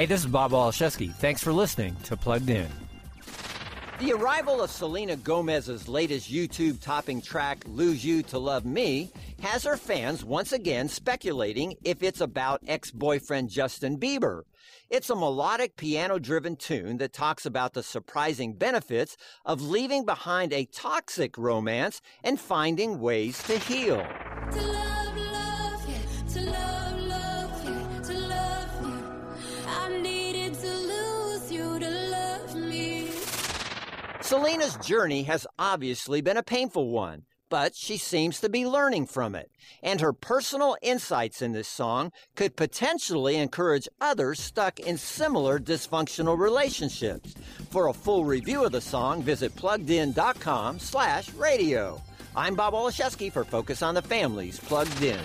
Hey, this is Bob Waliszewski. Thanks for listening to Plugged In. The arrival of Selena Gomez's latest YouTube topping track, Lose You to Love Me, has her fans once again speculating if it's about ex boyfriend Justin Bieber. It's a melodic piano driven tune that talks about the surprising benefits of leaving behind a toxic romance and finding ways to heal. Selena's journey has obviously been a painful one, but she seems to be learning from it. And her personal insights in this song could potentially encourage others stuck in similar dysfunctional relationships. For a full review of the song, visit pluggedin.com slash radio. I'm Bob Waliszewski for Focus on the Family's Plugged In.